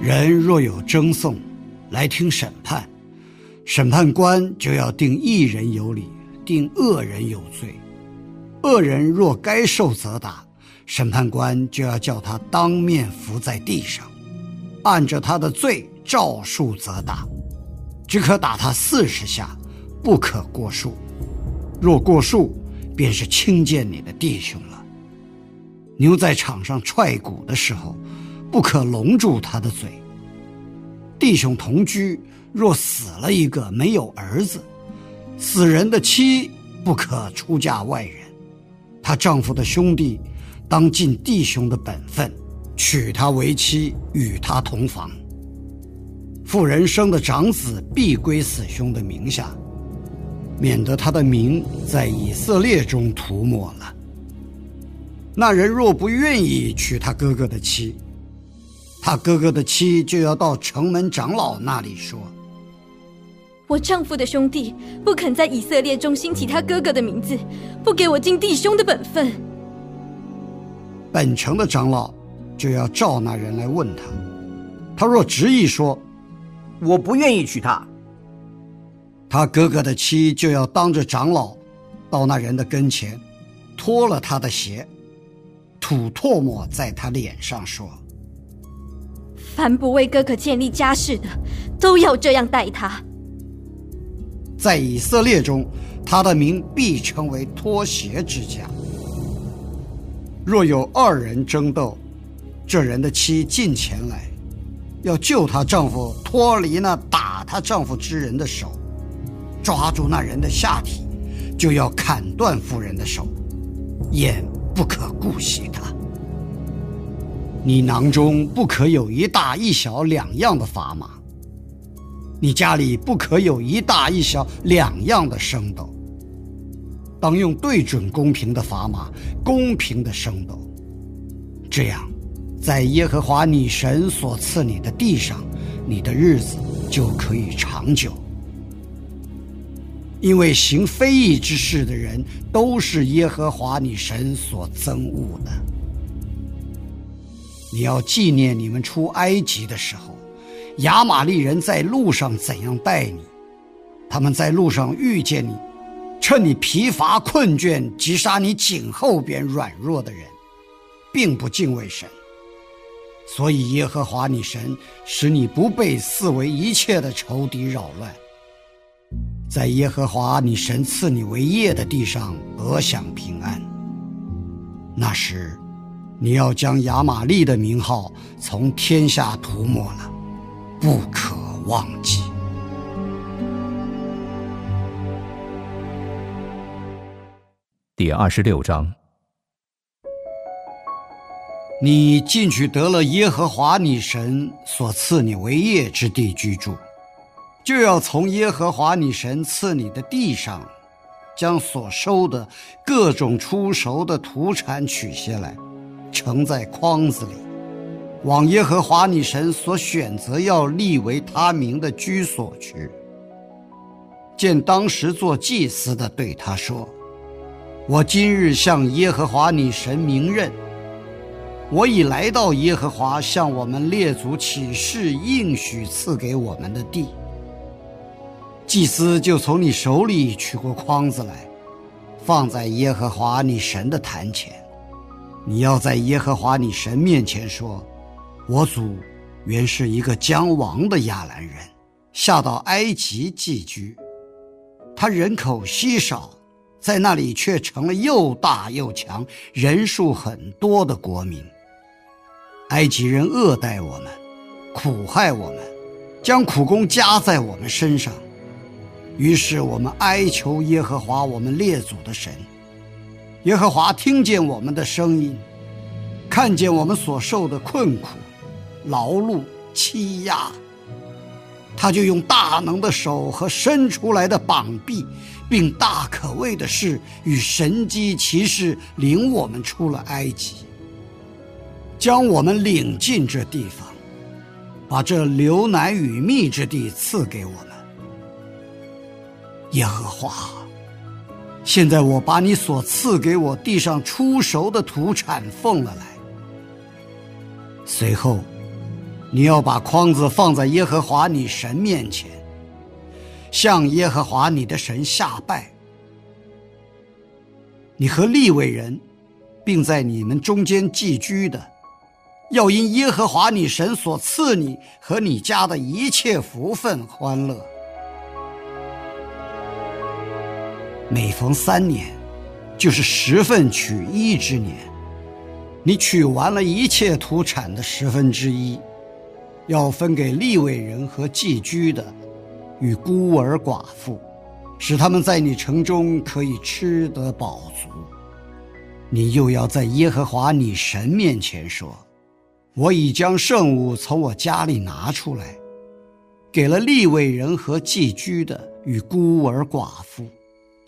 人若有争讼，来听审判。审判官就要定一人有理，定恶人有罪。恶人若该受责打，审判官就要叫他当面伏在地上，按着他的罪照数责打，只可打他四十下，不可过数。若过数，便是轻贱你的弟兄了。牛在场上踹鼓的时候，不可笼住他的嘴。弟兄同居。若死了一个没有儿子，死人的妻不可出嫁外人，她丈夫的兄弟当尽弟兄的本分，娶她为妻，与她同房。妇人生的长子必归死兄的名下，免得他的名在以色列中涂抹了。那人若不愿意娶他哥哥的妻，他哥哥的妻就要到城门长老那里说。我丈夫的兄弟不肯在以色列中兴起他哥哥的名字，不给我尽弟兄的本分。本城的长老就要召那人来问他，他若执意说我不愿意娶她，他哥哥的妻就要当着长老到那人的跟前，脱了他的鞋，吐唾沫在他脸上说：“凡不为哥哥建立家室的，都要这样待他。”在以色列中，他的名必称为脱鞋之家。若有二人争斗，这人的妻近前来，要救她丈夫脱离那打她丈夫之人的手，抓住那人的下体，就要砍断夫人的手，眼不可顾惜他。你囊中不可有一大一小两样的砝码。你家里不可有一大一小两样的升斗，当用对准公平的砝码，公平的升斗。这样，在耶和华你神所赐你的地上，你的日子就可以长久。因为行非义之事的人，都是耶和华你神所憎恶的。你要纪念你们出埃及的时候。亚玛利人在路上怎样待你？他们在路上遇见你，趁你疲乏困倦，击杀你颈后边软弱的人，并不敬畏神。所以耶和华你神使你不被四围一切的仇敌扰乱，在耶和华你神赐你为业的地上得享平安。那时，你要将亚玛利的名号从天下涂抹了。不可忘记。第二十六章，你进去得了耶和华你神所赐你为业之地居住，就要从耶和华你神赐你的地上，将所收的各种出熟的土产取下来，盛在筐子里。往耶和华你神所选择要立为他名的居所去，见当时做祭司的对他说：“我今日向耶和华你神明认，我已来到耶和华向我们列祖起誓应许赐给我们的地。”祭司就从你手里取过筐子来，放在耶和华你神的坛前，你要在耶和华你神面前说。我祖原是一个将亡的亚兰人，下到埃及寄居。他人口稀少，在那里却成了又大又强、人数很多的国民。埃及人恶待我们，苦害我们，将苦功加在我们身上。于是我们哀求耶和华我们列祖的神。耶和华听见我们的声音，看见我们所受的困苦、劳碌、欺压，他就用大能的手和伸出来的膀臂，并大可畏的事与神机骑士领我们出了埃及，将我们领进这地方，把这流奶与蜜之地赐给我们。耶和华。现在我把你所赐给我地上出熟的土产奉了来。随后，你要把筐子放在耶和华你神面前，向耶和华你的神下拜。你和利未人，并在你们中间寄居的，要因耶和华你神所赐你和你家的一切福分欢乐。每逢三年，就是十份取一之年。你取完了一切土产的十分之一，要分给利未人和寄居的，与孤儿寡妇，使他们在你城中可以吃得饱足。你又要在耶和华你神面前说：“我已将圣物从我家里拿出来，给了利未人和寄居的与孤儿寡妇。”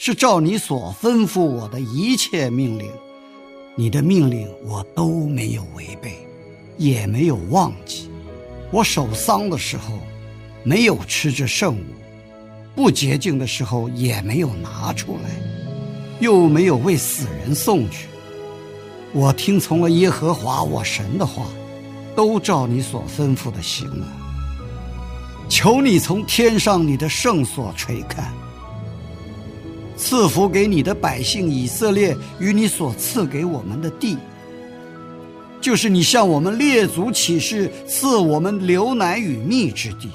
是照你所吩咐我的一切命令，你的命令我都没有违背，也没有忘记。我守丧的时候，没有吃这圣物；不洁净的时候，也没有拿出来，又没有为死人送去。我听从了耶和华我神的话，都照你所吩咐的行了。求你从天上你的圣所垂看。赐福给你的百姓以色列与你所赐给我们的地，就是你向我们列祖起誓赐我们流奶与蜜之地。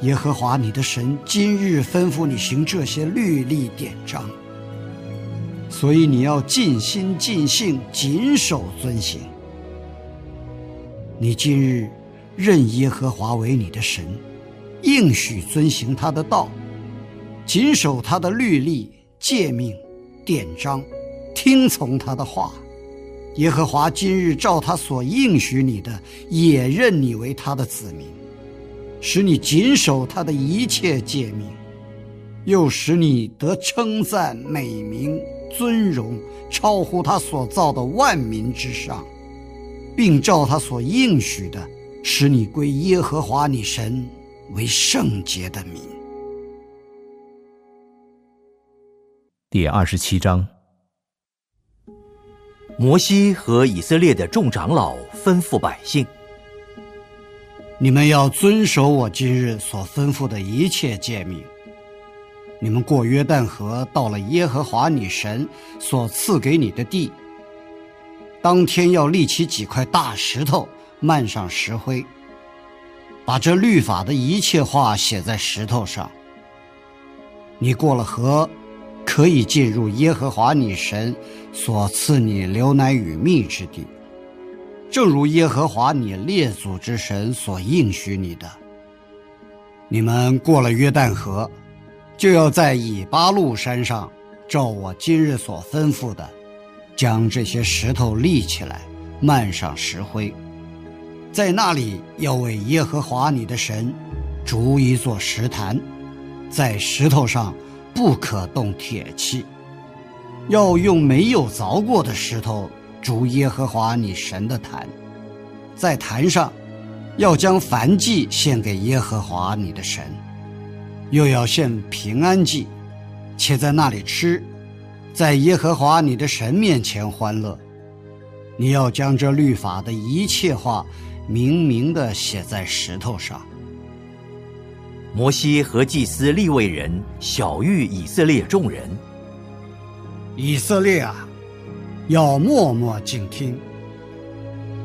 耶和华你的神今日吩咐你行这些律例典章，所以你要尽心尽性谨守遵行。你今日认耶和华为你的神，应许遵行他的道。谨守他的律例、诫命、典章，听从他的话。耶和华今日照他所应许你的，也认你为他的子民，使你谨守他的一切诫命，又使你得称赞、美名、尊荣，超乎他所造的万民之上，并照他所应许的，使你归耶和华你神为圣洁的民。第二十七章，摩西和以色列的众长老吩咐百姓：“你们要遵守我今日所吩咐的一切诫命。你们过约旦河，到了耶和华你神所赐给你的地，当天要立起几块大石头，漫上石灰，把这律法的一切话写在石头上。你过了河。”可以进入耶和华你神所赐你流奶与蜜之地，正如耶和华你列祖之神所应许你的。你们过了约旦河，就要在以巴路山上，照我今日所吩咐的，将这些石头立起来，漫上石灰，在那里要为耶和华你的神筑一座石坛，在石头上。不可动铁器，要用没有凿过的石头筑耶和华你神的坛，在坛上要将燔祭献给耶和华你的神，又要献平安祭，且在那里吃，在耶和华你的神面前欢乐。你要将这律法的一切话明明的写在石头上。摩西和祭司利未人晓谕以色列众人：“以色列啊，要默默静听。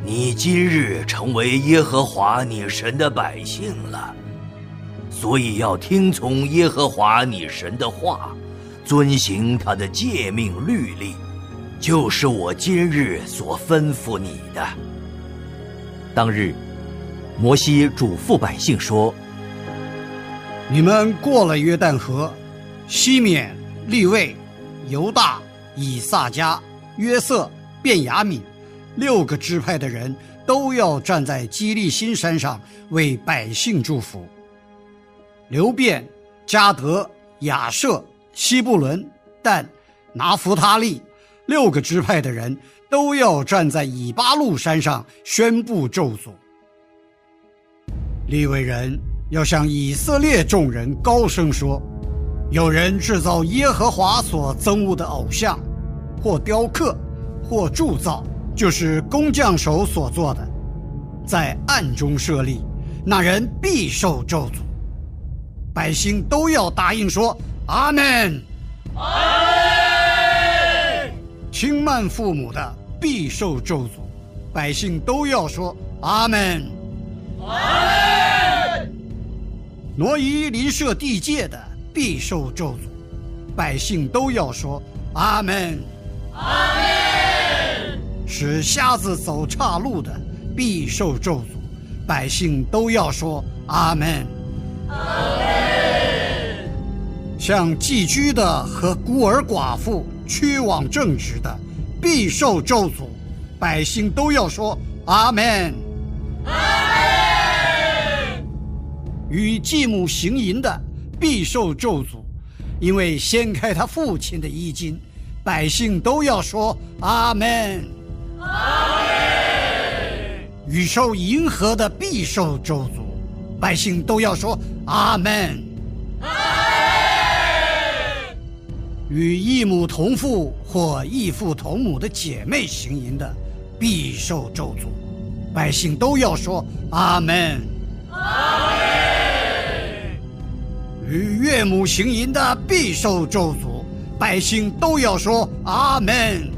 你今日成为耶和华你神的百姓了，所以要听从耶和华你神的话，遵行他的诫命律例，就是我今日所吩咐你的。”当日，摩西嘱咐百姓说：“你们过了约旦河，西缅、利位、犹大、以萨迦、约瑟、便雅悯。”六个支派的人都要站在基利新山上为百姓祝福。刘辩、加德、亚舍、西布伦、但、拿弗他利，六个支派的人都要站在以巴路山上宣布咒诅。利未人要向以色列众人高声说：有人制造耶和华所憎恶的偶像，或雕刻，或铸造。就是工匠手所做的，在暗中设立，那人必受咒诅。百姓都要答应说：“阿门。”阿门。轻慢父母的必受咒诅，百姓都要说：“阿门。”阿门。挪移邻舍地界的必受咒诅，百姓都要说：“阿门。”阿门。使瞎子走岔路的必受咒诅，百姓都要说阿门。阿门。像寄居的和孤儿寡妇、屈枉正直的，必受咒诅，百姓都要说阿门。阿门。与继母行淫的，必受咒诅，因为掀开他父亲的衣襟，百姓都要说阿门。与受银河的必受咒诅，百姓都要说阿门。与异母同父或异父同母的姐妹行淫的，必受咒诅，百姓都要说阿门。与岳母行淫的必受咒诅，百姓都要说阿门。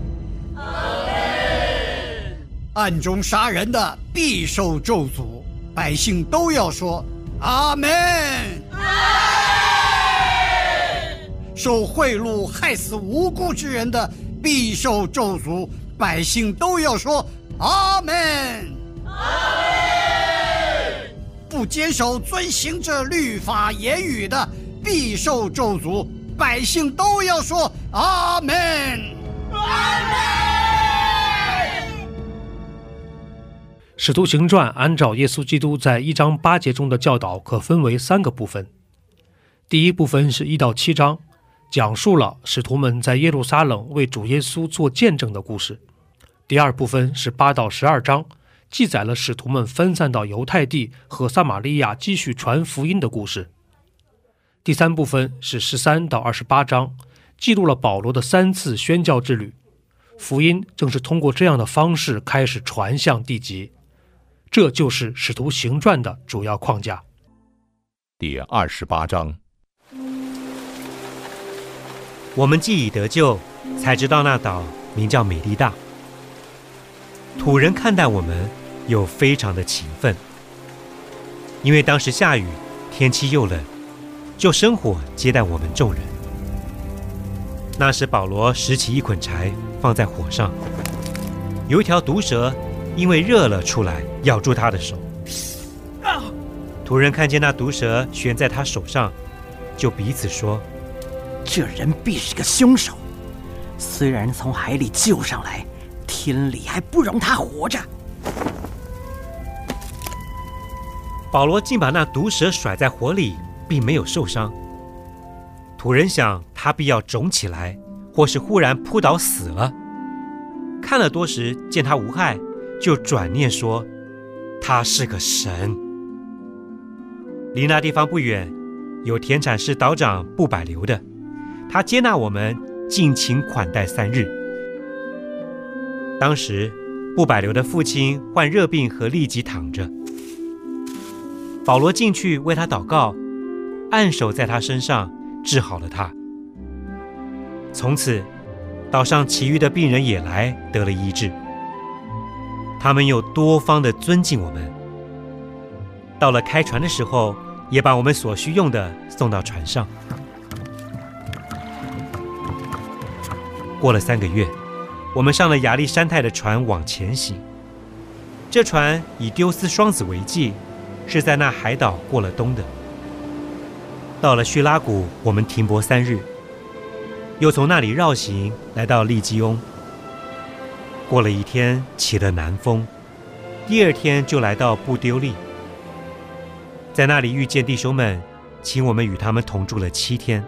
暗中杀人的必受咒诅，百姓都要说阿门。受贿赂害死无辜之人的必受咒诅，百姓都要说阿门。阿门。不坚守遵行这律法言语的必受咒诅，百姓都要说阿门。阿门。使徒行传按照耶稣基督在一章八节中的教导，可分为三个部分。第一部分是一到七章，讲述了使徒们在耶路撒冷为主耶稣做见证的故事。第二部分是八到十二章，记载了使徒们分散到犹太地和撒玛利亚继续传福音的故事。第三部分是十三到二十八章，记录了保罗的三次宣教之旅。福音正是通过这样的方式开始传向地极。这就是《使徒行传》的主要框架。第二十八章，我们既已得救，才知道那岛名叫美利大。土人看待我们又非常的勤奋，因为当时下雨，天气又冷，就生火接待我们众人。那时保罗拾起一捆柴放在火上，有一条毒蛇。因为热了出来，咬住他的手。土人看见那毒蛇悬在他手上，就彼此说：“这人必是个凶手。虽然从海里救上来，天理还不容他活着。”保罗竟把那毒蛇甩在火里，并没有受伤。土人想他必要肿起来，或是忽然扑倒死了。看了多时，见他无害。就转念说，他是个神。离那地方不远，有田产是岛长布百留的，他接纳我们，尽情款待三日。当时布百流的父亲患热病和痢疾躺着，保罗进去为他祷告，按手在他身上，治好了他。从此，岛上其余的病人也来得了医治。他们又多方的尊敬我们。到了开船的时候，也把我们所需用的送到船上。过了三个月，我们上了亚历山泰的船往前行。这船以丢斯双子为记，是在那海岛过了冬的。到了叙拉古，我们停泊三日，又从那里绕行来到利基翁。过了一天，起了南风，第二天就来到布丢利，在那里遇见弟兄们，请我们与他们同住了七天。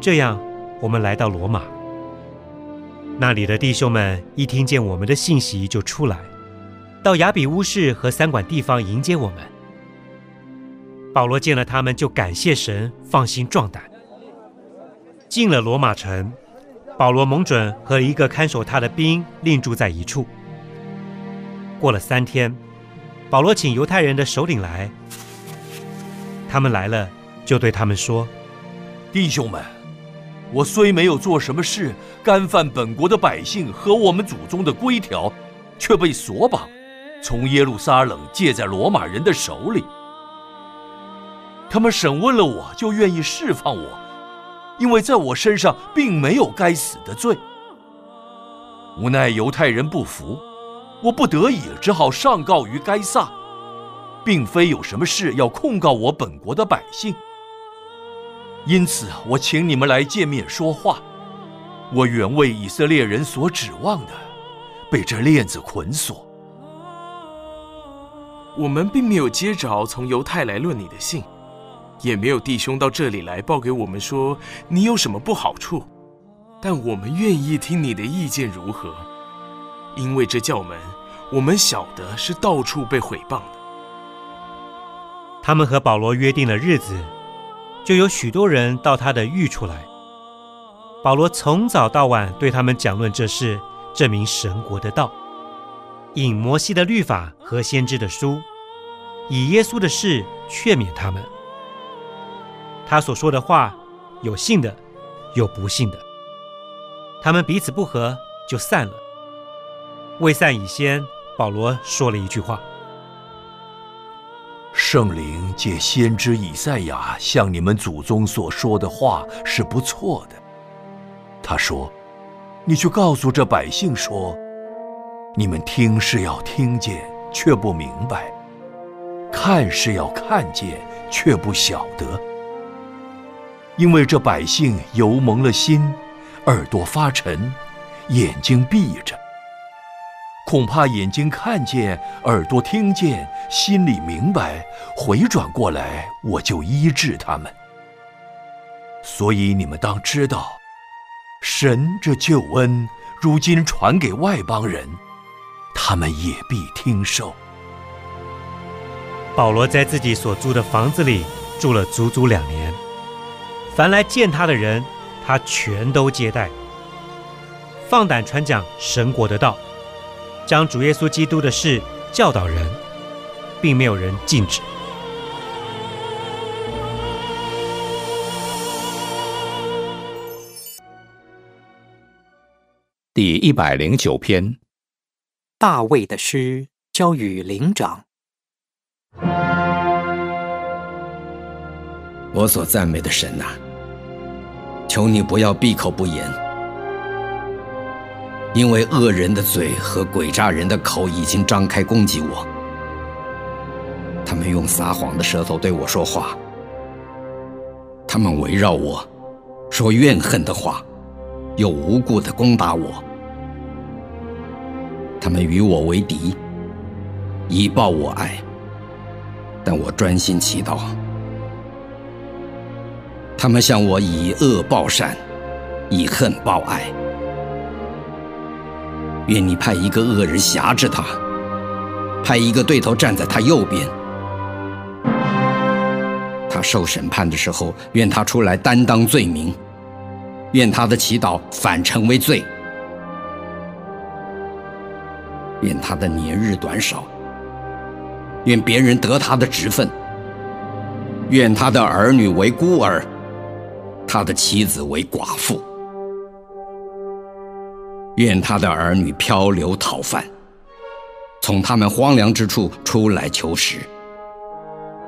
这样，我们来到罗马。那里的弟兄们一听见我们的信息，就出来，到亚比乌市和三馆地方迎接我们。保罗见了他们，就感谢神，放心壮胆。进了罗马城，保罗蒙准和一个看守他的兵另住在一处。过了三天，保罗请犹太人的首领来，他们来了，就对他们说：“弟兄们。”我虽没有做什么事，干犯本国的百姓和我们祖宗的规条，却被锁绑，从耶路撒冷借在罗马人的手里。他们审问了我，就愿意释放我，因为在我身上并没有该死的罪。无奈犹太人不服，我不得已只好上告于该撒，并非有什么事要控告我本国的百姓。因此，我请你们来见面说话。我原为以色列人所指望的，被这链子捆锁。我们并没有接着从犹太来论你的信，也没有弟兄到这里来报给我们说你有什么不好处。但我们愿意听你的意见如何，因为这教门，我们晓得是到处被毁谤的。他们和保罗约定了日子。就有许多人到他的狱处来。保罗从早到晚对他们讲论这事，证明神国的道，引摩西的律法和先知的书，以耶稣的事劝勉他们。他所说的话，有信的，有不信的。他们彼此不和，就散了。未散以先，保罗说了一句话。圣灵借先知以赛亚向你们祖宗所说的话是不错的。他说：“你去告诉这百姓说，你们听是要听见，却不明白；看是要看见，却不晓得。因为这百姓油蒙了心，耳朵发沉，眼睛闭着。”恐怕眼睛看见，耳朵听见，心里明白，回转过来，我就医治他们。所以你们当知道，神这救恩如今传给外邦人，他们也必听受。保罗在自己所租的房子里住了足足两年，凡来见他的人，他全都接待，放胆传讲神国的道。将主耶稣基督的事教导人，并没有人禁止。第一百零九篇，大卫的诗交与灵长。我所赞美的神呐，求你不要闭口不言。因为恶人的嘴和诡诈人的口已经张开攻击我，他们用撒谎的舌头对我说话，他们围绕我，说怨恨的话，又无故的攻打我，他们与我为敌，以报我爱，但我专心祈祷，他们向我以恶报善，以恨报爱。愿你派一个恶人挟制他，派一个对头站在他右边。他受审判的时候，愿他出来担当罪名，愿他的祈祷反成为罪，愿他的年日短少，愿别人得他的职分，愿他的儿女为孤儿，他的妻子为寡妇。愿他的儿女漂流讨饭，从他们荒凉之处出来求食。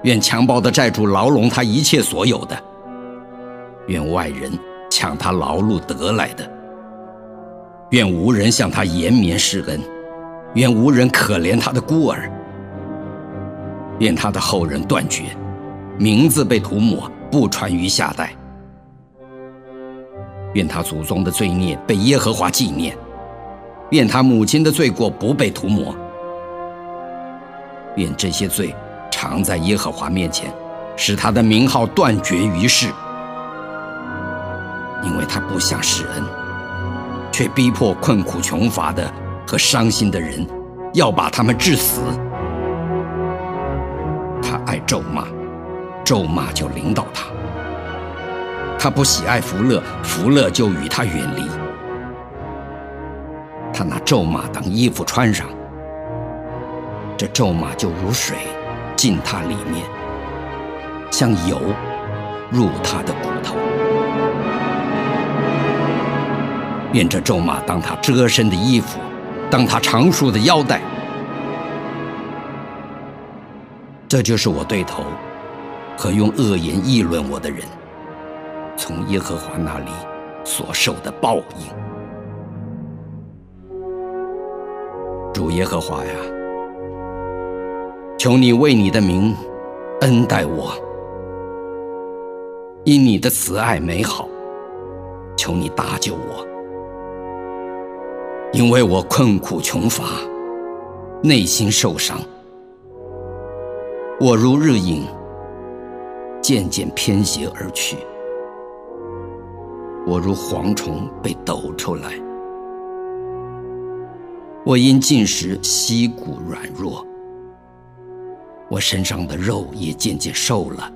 愿强暴的债主牢笼他一切所有的，愿外人抢他劳碌得来的，愿无人向他延绵施恩，愿无人可怜他的孤儿，愿他的后人断绝，名字被涂抹，不传于下代。愿他祖宗的罪孽被耶和华纪念，愿他母亲的罪过不被涂抹，愿这些罪。常在耶和华面前，使他的名号断绝于世，因为他不想施恩，却逼迫困苦穷乏的和伤心的人，要把他们致死。他爱咒骂，咒骂就领导他；他不喜爱福乐，福乐就与他远离。他拿咒骂当衣服穿上，这咒骂就如水。进他里面，像油入他的骨头。愿这咒骂当他遮身的衣服，当他长束的腰带。这就是我对头和用恶言议论我的人，从耶和华那里所受的报应。主耶和华呀！求你为你的名恩待我，因你的慈爱美好，求你搭救我，因为我困苦穷乏，内心受伤，我如日影，渐渐偏斜而去，我如蝗虫被抖出来，我因进食膝骨软弱。我身上的肉也渐渐瘦了，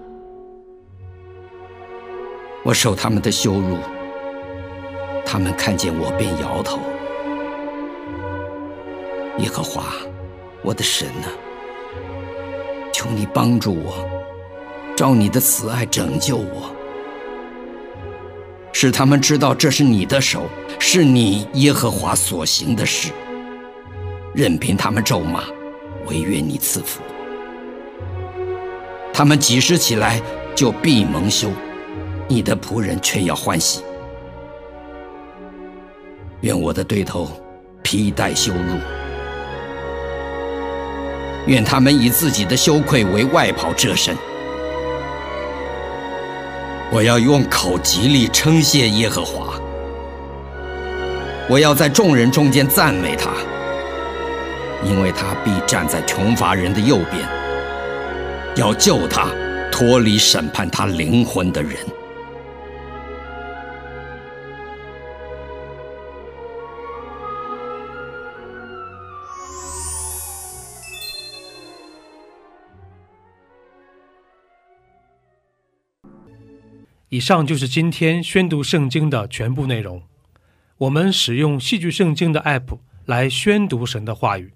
我受他们的羞辱，他们看见我便摇头。耶和华，我的神啊，求你帮助我，照你的慈爱拯救我，使他们知道这是你的手，是你耶和华所行的事。任凭他们咒骂，唯愿你赐福。他们几时起来，就必蒙羞；你的仆人却要欢喜。愿我的对头披戴羞辱，愿他们以自己的羞愧为外袍遮身。我要用口极力称谢耶和华，我要在众人中间赞美他，因为他必站在穷乏人的右边。要救他脱离审判他灵魂的人。以上就是今天宣读圣经的全部内容。我们使用戏剧圣经的 App 来宣读神的话语。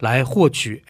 来获取。